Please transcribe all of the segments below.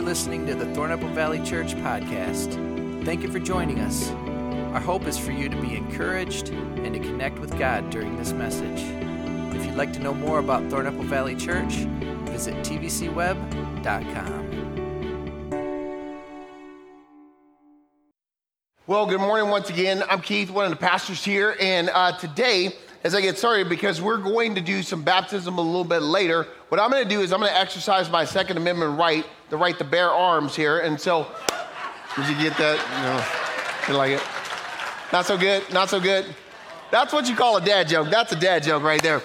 listening to the Thornapple Valley Church podcast. Thank you for joining us. Our hope is for you to be encouraged and to connect with God during this message. If you'd like to know more about Thornapple Valley Church, visit tvcweb.com. Well, good morning once again. I'm Keith, one of the pastors here, and uh, today, as I get started, because we're going to do some baptism a little bit later, what I'm going to do is I'm going to exercise my Second Amendment right, the right to bear arms here. And so, did you get that? You like it? Not so good. Not so good. That's what you call a dad joke. That's a dad joke right there.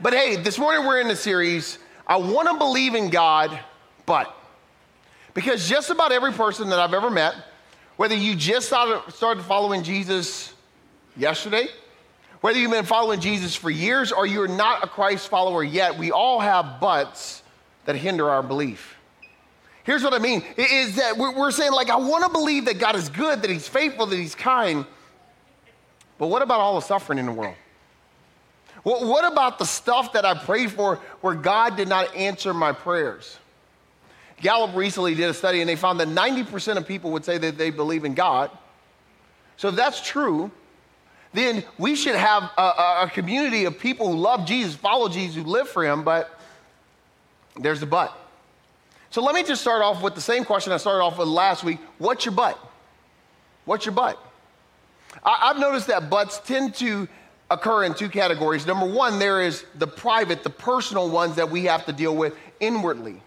But hey, this morning we're in the series. I want to believe in God, but because just about every person that I've ever met whether you just started following Jesus yesterday, whether you've been following Jesus for years or you're not a Christ follower yet, we all have buts that hinder our belief. Here's what I mean is that we're saying, like, I want to believe that God is good, that He's faithful, that He's kind. But what about all the suffering in the world? What about the stuff that I prayed for where God did not answer my prayers? Gallup recently did a study and they found that 90% of people would say that they believe in God. So if that's true, then we should have a, a, community of people who love Jesus, follow Jesus, who live for him, but there's the but. So let me just start off with the same question I started off with last week. What's your butt? What's your butt? I, I've noticed that butts tend to occur in two categories. Number one, there is the private, the personal ones that we have to deal with inwardly.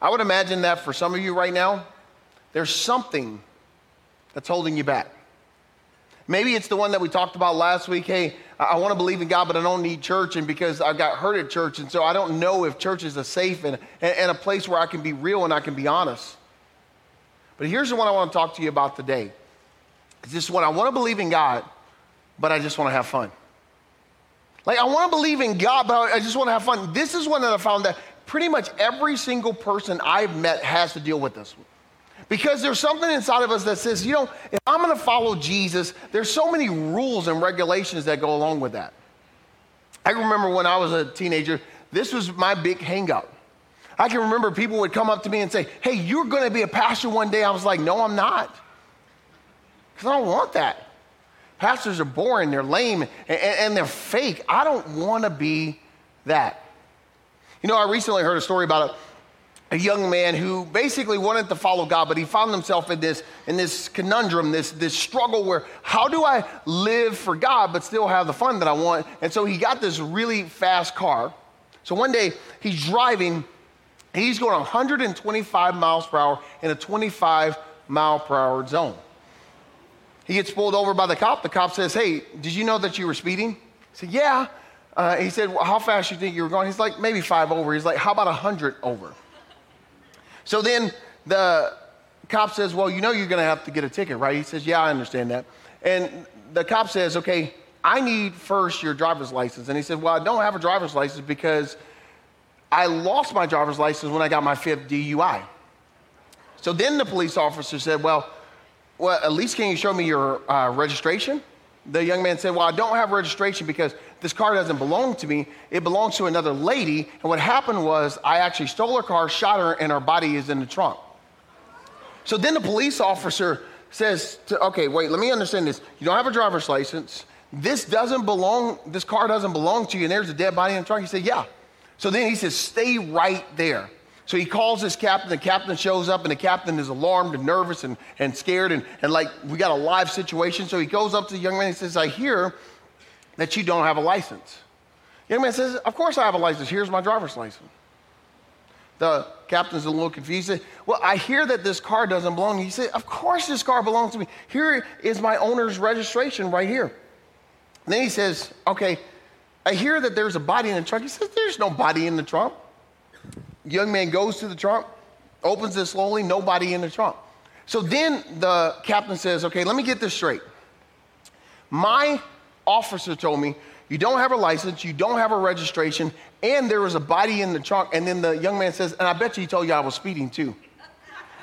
I would imagine that for some of you right now, there's something that's holding you back. Maybe it's the one that we talked about last week. Hey, I want to believe in God, but I don't need church, and because I got hurt at church, and so I don't know if church is a safe and, and a place where I can be real and I can be honest. But here's the one I want to talk to you about today. It's this one I want to believe in God, but I just want to have fun. Like, I want to believe in God, but I just want to have fun. This is one that I found that pretty much every single person I've met has to deal with this. Because there's something inside of us that says, you know, if I'm going to follow Jesus, there's so many rules and regulations that go along with that. I remember when I was a teenager, this was my big hangout. I can remember people would come up to me and say, Hey, you're going to be a pastor one day. I was like, No, I'm not. Because I don't want that. Pastors are boring, they're lame, and, and they're fake. I don't want to be that. You know, I recently heard a story about a, young man who basically wanted to follow God, but he found himself in this, in this conundrum, this, this struggle where how do I live for God but still have the fun that I want? And so he got this really fast car. So one day he's driving, he's going 125 miles per hour in a 25 mile per hour zone. He gets pulled over by the cop. The cop says, Hey, did you know that you were speeding? He said, Yeah. Uh, he said, well, How fast do you think you were going? He's like, Maybe five over. He's like, How about 100 over? So then the cop says, Well, you know you're going to have to get a ticket, right? He says, Yeah, I understand that. And the cop says, Okay, I need first your driver's license. And he said, Well, I don't have a driver's license because I lost my driver's license when I got my fifth DUI. So then the police officer said, Well, well at least can you show me your uh, registration? The young man said, Well, I don't have registration because this car doesn't belong to me. It belongs to another lady. And what happened was I actually stole her car, shot her, and her body is in the trunk. So then the police officer says, to, Okay, wait, let me understand this. You don't have a driver's license. This doesn't belong, this car doesn't belong to you, and there's a dead body in the trunk. He said, Yeah. So then he says, Stay right there. So he calls his captain, the captain shows up, and the captain is alarmed and nervous and, and scared, and, and like we got a live situation. So he goes up to the young man and says, I hear that you don't have a license. Young man says, Of course I have a license. Here's my driver's license. The captain's a little confused. He said, Well, I hear that this car doesn't belong. He said, Of course this car belongs to me. Here is my owner's registration right here. And then he says, Okay, I hear that there's a body in the trunk. He says, There's no body in the trunk young man goes to the trunk, opens it slowly, nobody in the trunk. So then the captain says, Okay, let me get this straight. My officer told me you don't have a license, you don't have a registration, and there was a body in the trunk. And then the young man says, And I bet you he told you I was speeding too.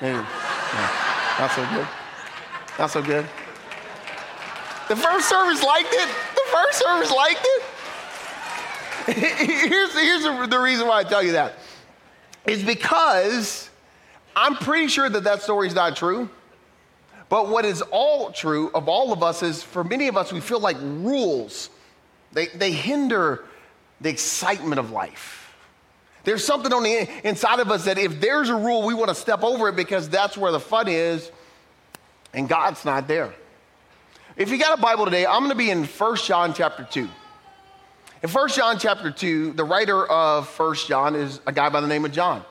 Yeah, not so good. Not so good. The first service liked it. The first service liked it. here's here's the reason why I tell you that. is because I'm pretty sure that that story's not true. But what is all true of all of us is for many of us, we feel like rules, they, they hinder the excitement of life. There's something on the inside of us that if there's a rule, we want to step over it because that's where the fun is, and God's not there. If you got a Bible today, I'm going to be in 1 John chapter 2. In 1 John chapter 2, the writer of 1 John is a guy by the name of John.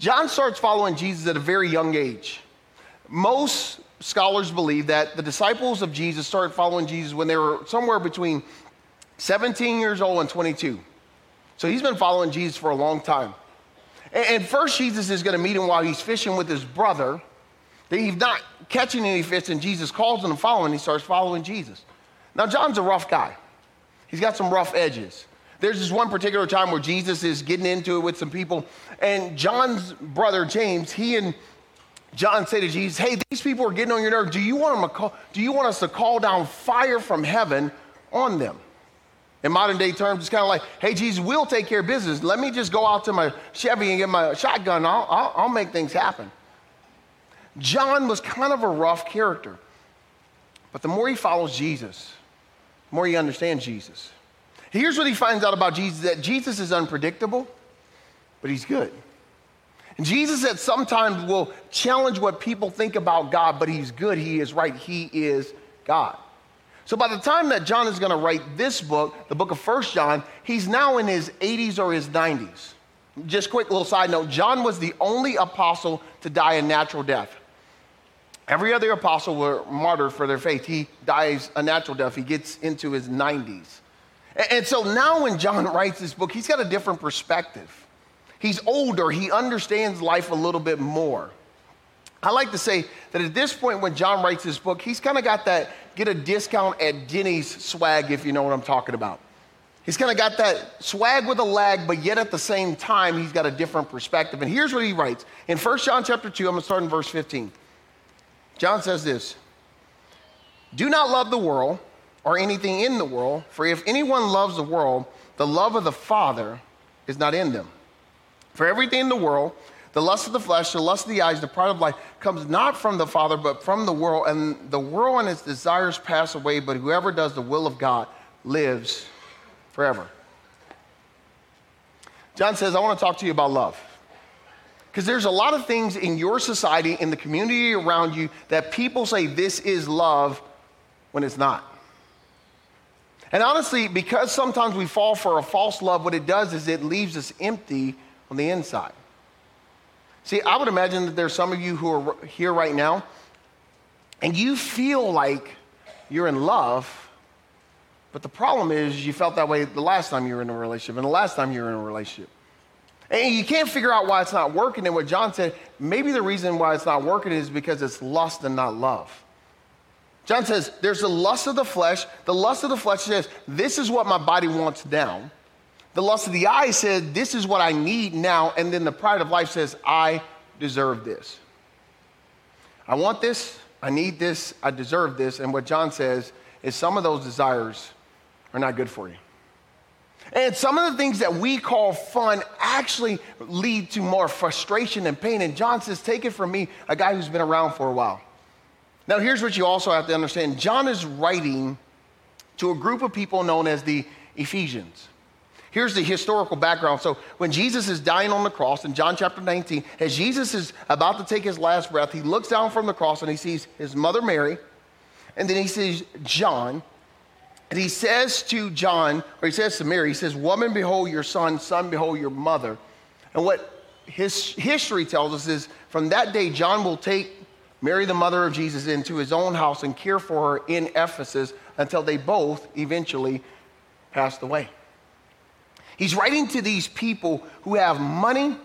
John starts following Jesus at a very young age. Most scholars believe that the disciples of Jesus started following Jesus when they were somewhere between 17 years old and 22. So he's been following Jesus for a long time. And, first, Jesus is going to meet him while he's fishing with his brother. He's not catching any fish, and Jesus calls him to follow, and he starts following Jesus. Now, John's a rough guy. He's got some rough edges. There's this one particular time where Jesus is getting into it with some people, and John's brother James, he and John say to Jesus, "Hey, these people are getting on your nerves. Do you want them to call, Do you want us to call down fire from heaven on them?" In modern day terms, it's kind of like, "Hey, Jesus, we'll take care of business. Let me just go out to my Chevy and get my shotgun. I'll, I'll, I'll make things happen." John was kind of a rough character, but the more he follows Jesus, the more he understands Jesus. Here's what he finds out about Jesus: that Jesus is unpredictable, but he's good. Jesus at sometimes will challenge what people think about God, but he's good, he is right, he is God. So by the time that John is going to write this book, the book of First John, he's now in his 80s or his 90s. Just quick little side note, John was the only apostle to die a natural death. Every other apostle were martyred for their faith. He dies a natural death. He gets into his 90s. And so now when John writes this book, he's got a different perspective. He's older, he understands life a little bit more. I like to say that at this point, when John writes this book, he's kind of got that get a discount at Denny's swag, if you know what I'm talking about. He's kind of got that swag with a lag, but yet at the same time, he's got a different perspective. And here's what he writes in 1 John chapter 2, I'm going to start in verse 15. John says this Do not love the world or anything in the world, for if anyone loves the world, the love of the Father is not in them. For everything in the world, the lust of the flesh, the lust of the eyes, the pride of life, comes not from the Father, but from the world. And the world and its desires pass away, but whoever does the will of God lives forever. John says, I want to talk to you about love. Because there's a lot of things in your society, in the community around you, that people say this is love when it's not. And honestly, because sometimes we fall for a false love, what it does is it leaves us empty on the inside. See, I would imagine that there's some of you who are here right now, and you feel like you're in love, but the problem is you felt that way the last time you were in a relationship, and the last time you were in a relationship. And you can't figure out why it's not working. And what John said, maybe the reason why it's not working is because it's lust and not love. John says, there's the lust of the flesh. The lust of the flesh says, this is what my body wants now. The lust of the eye said, This is what I need now. And then the pride of life says, I deserve this. I want this. I need this. I deserve this. And what John says is some of those desires are not good for you. And some of the things that we call fun actually lead to more frustration and pain. And John says, Take it from me, a guy who's been around for a while. Now, here's what you also have to understand John is writing to a group of people known as the Ephesians. Here's the historical background. So, when Jesus is dying on the cross in John chapter 19, as Jesus is about to take his last breath, he looks down from the cross and he sees his mother Mary, and then he sees John. And he says to John, or he says to Mary, he says, Woman, behold your son, son, behold your mother. And what his history tells us is from that day, John will take Mary, the mother of Jesus, into his own house and care for her in Ephesus until they both eventually passed away. He's writing to these people who have money,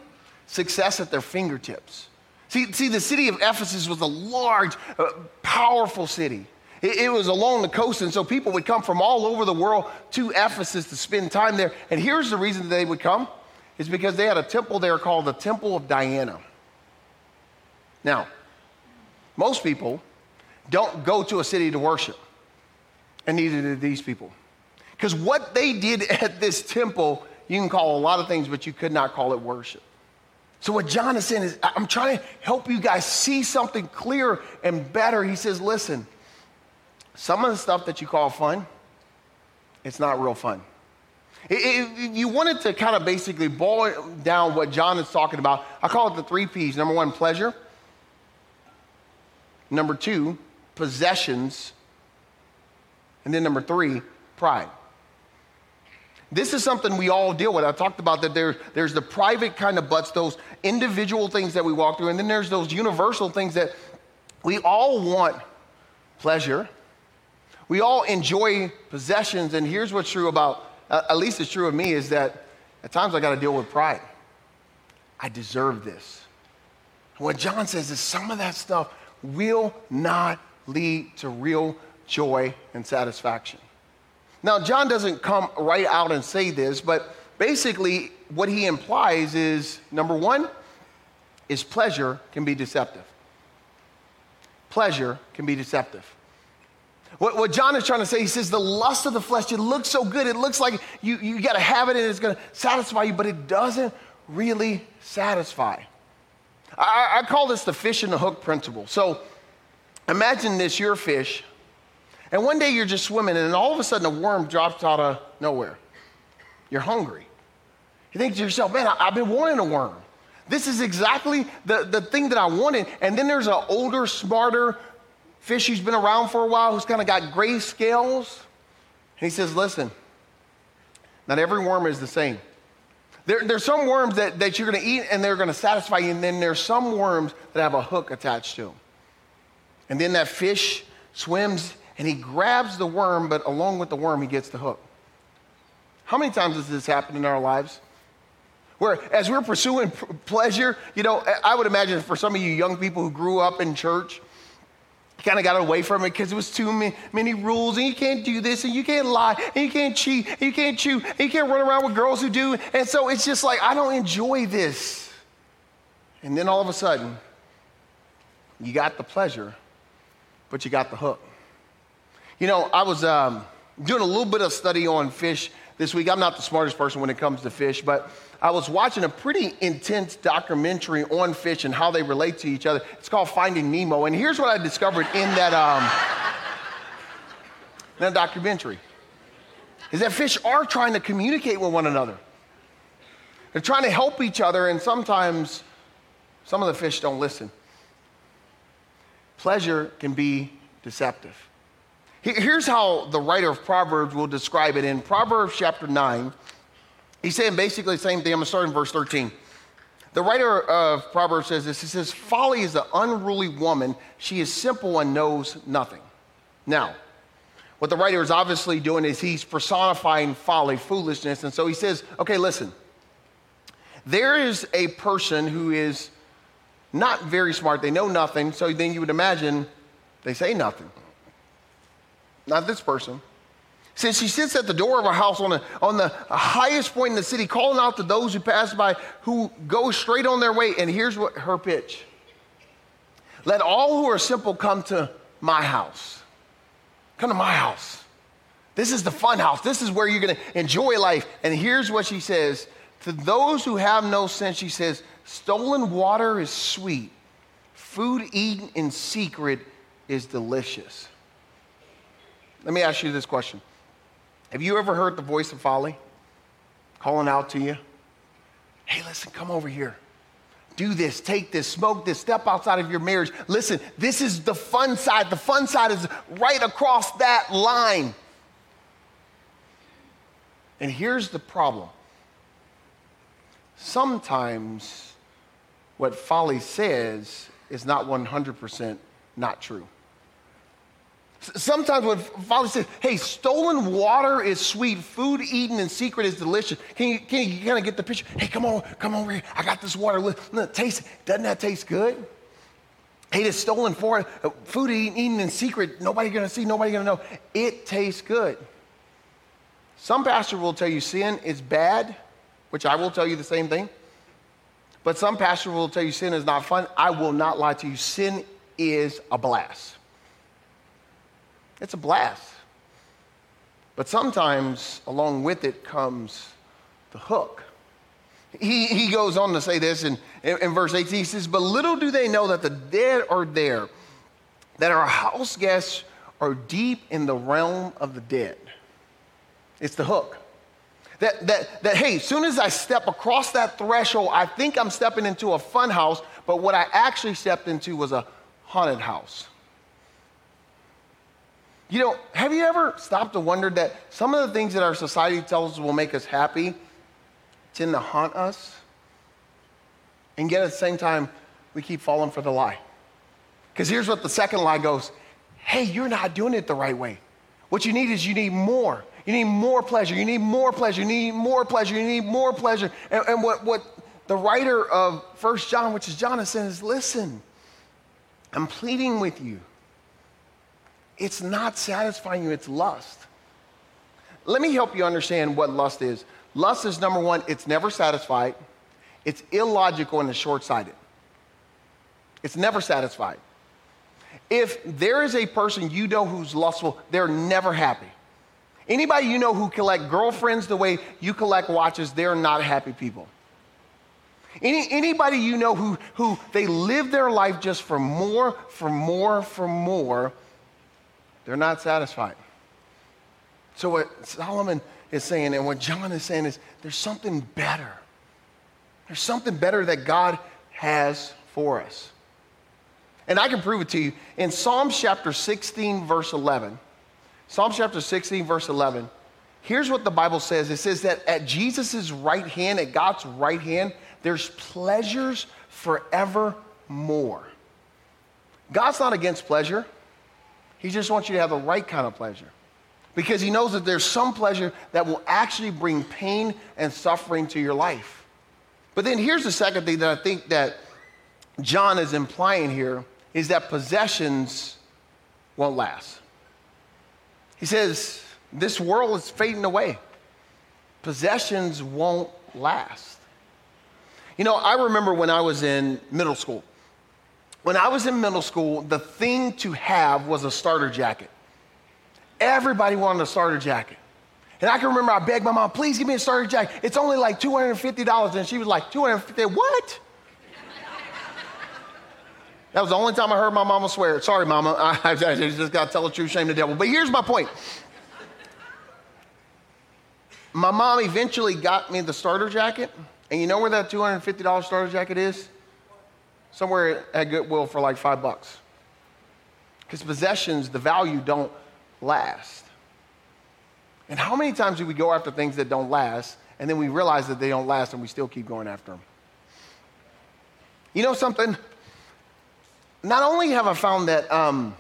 success at their fingertips. See, see the city of Ephesus was a large, uh, powerful city. It, it was along the coast, and so people would come from all over the world to Ephesus to spend time there. And here's the reason they would come is because they had a temple there called the Temple of Diana. Now, most people don't go to a city to worship, and neither did these people. Because what they did at this temple, you can call a lot of things, but you could not call it worship. So, what John is saying is, I'm trying to help you guys see something clearer and better. He says, listen, some of the stuff that you call fun, it's not real fun. If you wanted to kind of basically boil down what John is talking about, I call it the three P's. Number one, pleasure. Number two, possessions. And then number three, pride. This is something we all deal with. I talked about that there, there's the private kind of butts, those individual things that we walk through, and then there's those universal things that we all want pleasure. We all enjoy possessions, and here's what's true about, uh, at least it's true of me, is that at times I got to deal with pride. I deserve this. What John says is some of that stuff will not lead to real joy and satisfaction. Now, John doesn't come right out and say this, but basically, what he implies is number one, is pleasure can be deceptive. Pleasure can be deceptive. What, what, John is trying to say, he says the lust of the flesh, it looks so good. It looks like you, you got to have it and it's going to satisfy you, but it doesn't really satisfy. I, I call this the fish and the hook principle. So imagine this you're a fish and one day you're just swimming, and all of a sudden a worm drops out of nowhere. You're hungry. You think to yourself, man, I, have been wanting a worm. This is exactly the, the thing that I wanted. And then there's an older, smarter fish who's been around for a while who's kind of got gray scales. And he says, listen, not every worm is the same. There, there's some worms that, that you're going to eat and they're going to satisfy you, and then there's some worms that have a hook attached to them. And then that fish swims and he grabs the worm, but along with the worm, he gets the hook. How many times has this happened in our lives? Where, as we're pursuing p- pleasure, you know, I would imagine for some of you young people who grew up in church, kind of got away from it because it was too many, many, rules, and you can't do this, and you can't lie, and you can't cheat, and you can't chew, and you can't run around with girls who do. And so it's just like, I don't enjoy this. And then all of a sudden, you got the pleasure, but you got the hook. You know, I was um, doing a little bit of study on fish this week. I'm not the smartest person when it comes to fish, but I was watching a pretty intense documentary on fish and how they relate to each other. It's called Finding Nemo. And here's what I discovered in that, um, that documentary is that fish are trying to communicate with one another. They're trying to help each other, and sometimes some of the fish don't listen. Pleasure can be deceptive. Here's how the writer of Proverbs will describe it in Proverbs chapter 9. He's saying basically the same thing. I'm going to start in verse 13. The writer of Proverbs says this He says, Folly is an unruly woman. She is simple and knows nothing. Now, what the writer is obviously doing is he's personifying folly, foolishness. And so he says, Okay, listen. There is a person who is not very smart. They know nothing. So then you would imagine they say nothing not this person. Says she sits at the door of her house on, a, on the highest point in the city, calling out to those who pass by who go straight on their way. And here's what her pitch Let all who are simple come to my house. Come to my house. This is the fun house. This is where you're going to enjoy life. And here's what she says To those who have no sense, she says, Stolen water is sweet, food eaten in secret is delicious. Let me ask you this question Have you ever heard the voice of folly calling out to you? Hey, listen, come over here. Do this, take this, smoke this, step outside of your marriage. Listen, this is the fun side. The fun side is right across that line. And here's the problem sometimes what folly says is not 100% not true. Sometimes when Father says, hey, stolen water is sweet, food eaten in secret is delicious. Can you, can you kind of get the picture? Hey, come on, come over here. I got this water. Look, taste Doesn't that taste good? Hey, this stolen uh, food eaten, eaten in secret, nobody gonna see, nobody gonna know. It tastes good. Some pastor will tell you sin is bad, which I will tell you the same thing. But some pastor will tell you sin is not fun. I will not lie to you. Sin is a blast. It's a blast. But sometimes along with it comes the hook. He, he goes on to say this in, in, in verse 18. He says, But little do they know that the dead are there, that our house guests are deep in the realm of the dead. It's the hook. That, that, that hey, as soon as I step across that threshold, I think I'm stepping into a fun house, but what I actually stepped into was a haunted house. You know, have you ever stopped to wonder that some of the things that our society tells us will make us happy tend to haunt us? And yet at the same time, we keep falling for the lie. Because here's what the second lie goes hey, you're not doing it the right way. What you need is you need more. You need more pleasure. You need more pleasure. You need more pleasure. You need more pleasure. And, and what, what the writer of First John, which is John, is saying is listen, I'm pleading with you. It's not satisfying you, it's lust. Let me help you understand what lust is. Lust is number one, it's never satisfied, it's illogical, and it's short sighted. It's never satisfied. If there is a person you know who's lustful, they're never happy. Anybody you know who collect girlfriends the way you collect watches, they're not happy people. Any, anybody you know who, who they live their life just for more, for more, for more, they're not satisfied. So, what Solomon is saying and what John is saying is there's something better. There's something better that God has for us. And I can prove it to you. In Psalm chapter 16, verse 11, Psalm chapter 16, verse 11, here's what the Bible says it says that at Jesus' right hand, at God's right hand, there's pleasures forevermore. God's not against pleasure, He just wants you to have the right kind of pleasure. Because He knows that there's some pleasure that will actually bring pain and suffering to your life. But then here's the second thing that I think that John is implying here is that possessions won't last. He says, This world is fading away. Possessions won't last. You know, I remember when I was in middle school. When I was in middle school, the thing to have was a starter jacket. Everybody wanted a starter jacket. And I can remember I begged my mom, please give me a starter jacket. It's only like $250. And she was like, 250 what? That was the only time I heard my mama swear. Sorry, mama. I, I just got to tell the truth, shame the devil. But here's my point. My mom eventually got me the starter jacket. And you know where that $250 starter jacket is? Somewhere at Goodwill for like five bucks. Because possessions, the value don't last. And how many times do we go after things that don't last and then we realize that they don't last and we still keep going after them? You know something? not only have I found that, um,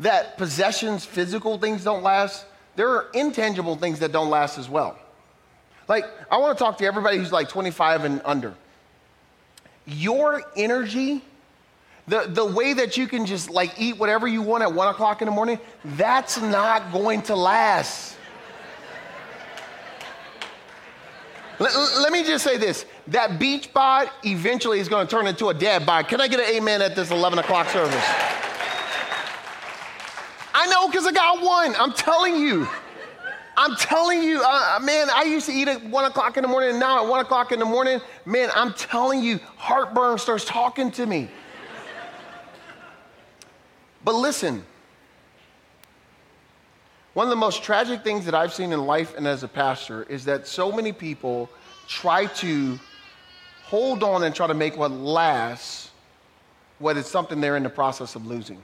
that possessions, physical things don't last, there are intangible things that don't last as well. Like, I want to talk to everybody who's like 25 and under. Your energy, the, the way that you can just like eat whatever you want at one o'clock in the morning, that's not going to last. let, let me just say this that beach bod eventually is going to turn into a dad bod. Can I get an amen at this 11 o'clock service? I know because I got one. I'm telling you. I'm telling you, uh, uh, man, I used to eat at one o'clock in the morning, and now at one o'clock in the morning, man, I'm telling you, heartburn starts talking to me. But listen, one of the most tragic things that I've seen in life and as a pastor is that so many people try to hold on and try to make what lasts what is something they're in the process of losing.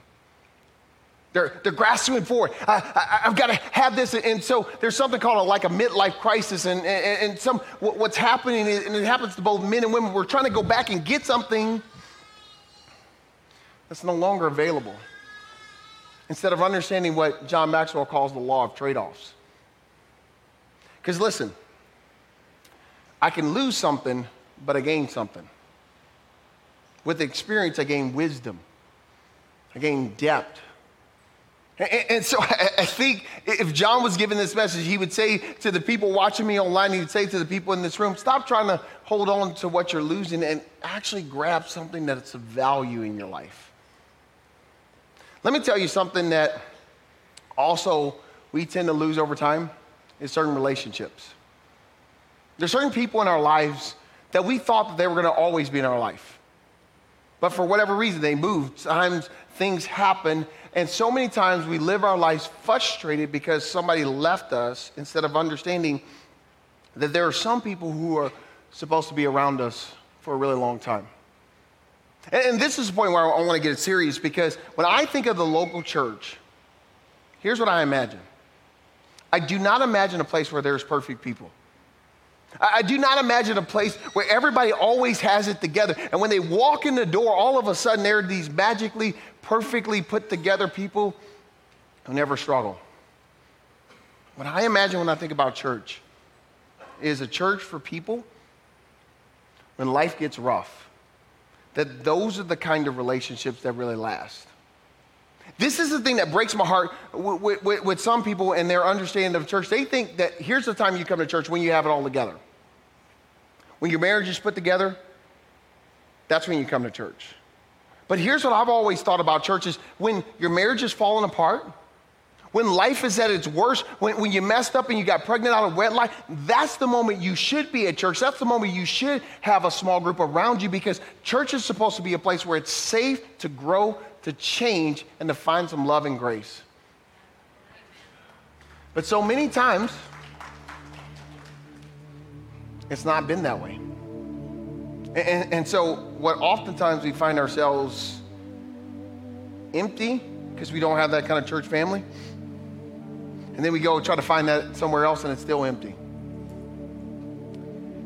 They're, they're grasping forward. I, have got to have this. And so there's something called a, like a midlife crisis. And, and, and some, what's happening, is, and it happens to both men and women, we're trying to go back and get something that's no longer available. Instead of understanding what John Maxwell calls the law of trade offs. Because listen, I can lose something but I gain something. With experience, I gain wisdom, I gain depth. And, so I think if John was giving this message, he would say to the people watching me online, he would say to the people in this room, stop trying to hold on to what you're losing and actually grab something that's of value in your life. Let me tell you something that also we tend to lose over time is certain relationships. There's certain people in our lives that we thought that they were going to always be in our life. But for whatever reason, they move. Times things happen. And so many times we live our lives frustrated because somebody left us instead of understanding that there are some people who are supposed to be around us for a really long time. And, and this is the point where I, I want to get it serious because when I think of the local church, here's what I imagine I do not imagine a place where there's perfect people. I do not imagine a place where everybody always has it together. And when they walk in the door, all of a sudden there are these magically, perfectly put together people who never struggle. What I imagine when I think about church is a church for people when life gets rough. That those are the kind of relationships that really last. This is the thing that breaks my heart with, with, with, some people and their understanding of church. They think that here's the time you come to church when you have it all together. When your marriage is put together, that's when you come to church. But here's what I've always thought about church is when your marriage is falling apart, when life is at its worst, when, when you messed up and you got pregnant out of wedlock, that's the moment you should be at church. That's the moment you should have a small group around you because church is supposed to be a place where it's safe to grow, to change, and to find some love and grace. But so many times, it's not been that way. And, and so, what oftentimes we find ourselves empty because we don't have that kind of church family. And then we go try to find that somewhere else and it's still empty.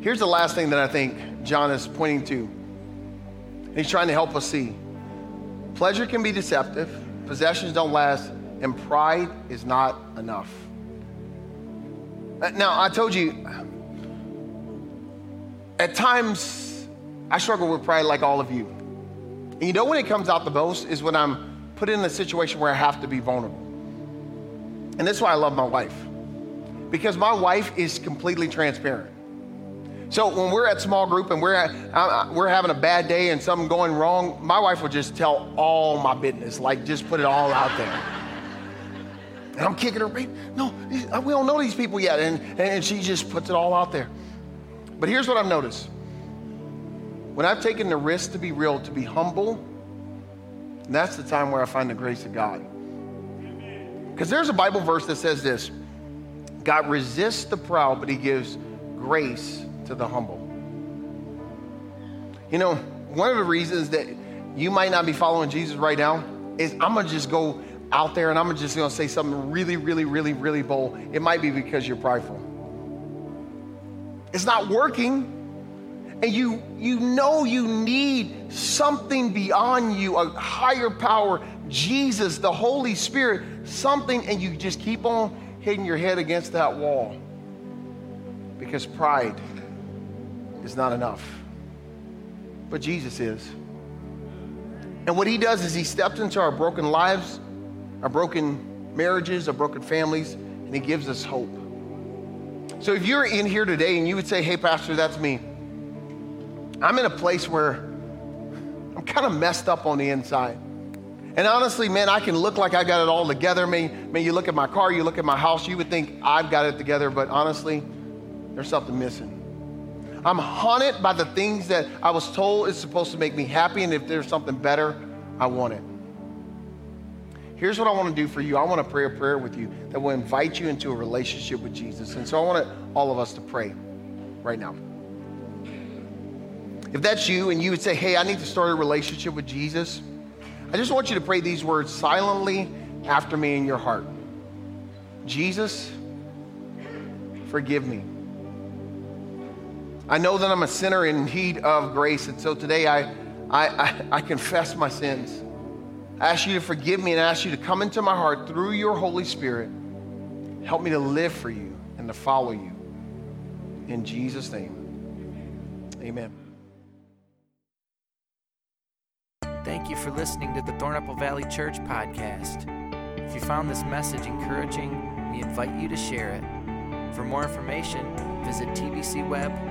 Here's the last thing that I think John is pointing to. He's trying to help us see. Pleasure can be deceptive, possessions don't last, and pride is not enough. Uh, now, I told you, at times, I struggle with pride like all of you. And you know when it comes out the most is when I'm put in a situation where I have to be vulnerable. And this is why I love my wife. Because my wife is completely transparent. So when we're at small group and we're, at, we're having a bad day and something going wrong, my wife will just tell all my business, like just put it all out there. And I'm kicking her, no, we don't know these people yet. And, and she just puts it all out there. But here's what I've noticed when I've taken the risk to be real, to be humble, that's the time where I find the grace of God. Because there's a Bible verse that says this God resists the proud, but he gives grace to the humble. You know, one of the reasons that you might not be following Jesus right now is I'm gonna just go out there and I'm just gonna say something really, really, really, really bold. It might be because you're prideful it's not working and you you know you need something beyond you a higher power jesus the holy spirit something and you just keep on hitting your head against that wall because pride is not enough but jesus is and what he does is he steps into our broken lives our broken marriages our broken families and he gives us hope so if you're in here today and you would say, hey, Pastor, that's me, I'm in a place where I'm kind of messed up on the inside. And honestly, man, I can look like I got it all together. May, may you look at my car, you look at my house, you would think I've got it together, but honestly, there's something missing. I'm haunted by the things that I was told is supposed to make me happy, and if there's something better, I want it. Here's what I want to do for you. I want to pray a prayer with you that will invite you into a relationship with Jesus. And so I want all of us to pray right now. If that's you and you would say, hey, I need to start a relationship with Jesus, I just want you to pray these words silently after me in your heart Jesus, forgive me. I know that I'm a sinner in need of grace, and so today I, I, I, I confess my sins. I ask you to forgive me and ask you to come into my heart through your Holy Spirit. Help me to live for you and to follow you. In Jesus' name, amen. Thank you for listening to the Thornapple Valley Church podcast. If you found this message encouraging, we invite you to share it. For more information, visit tvcweb.com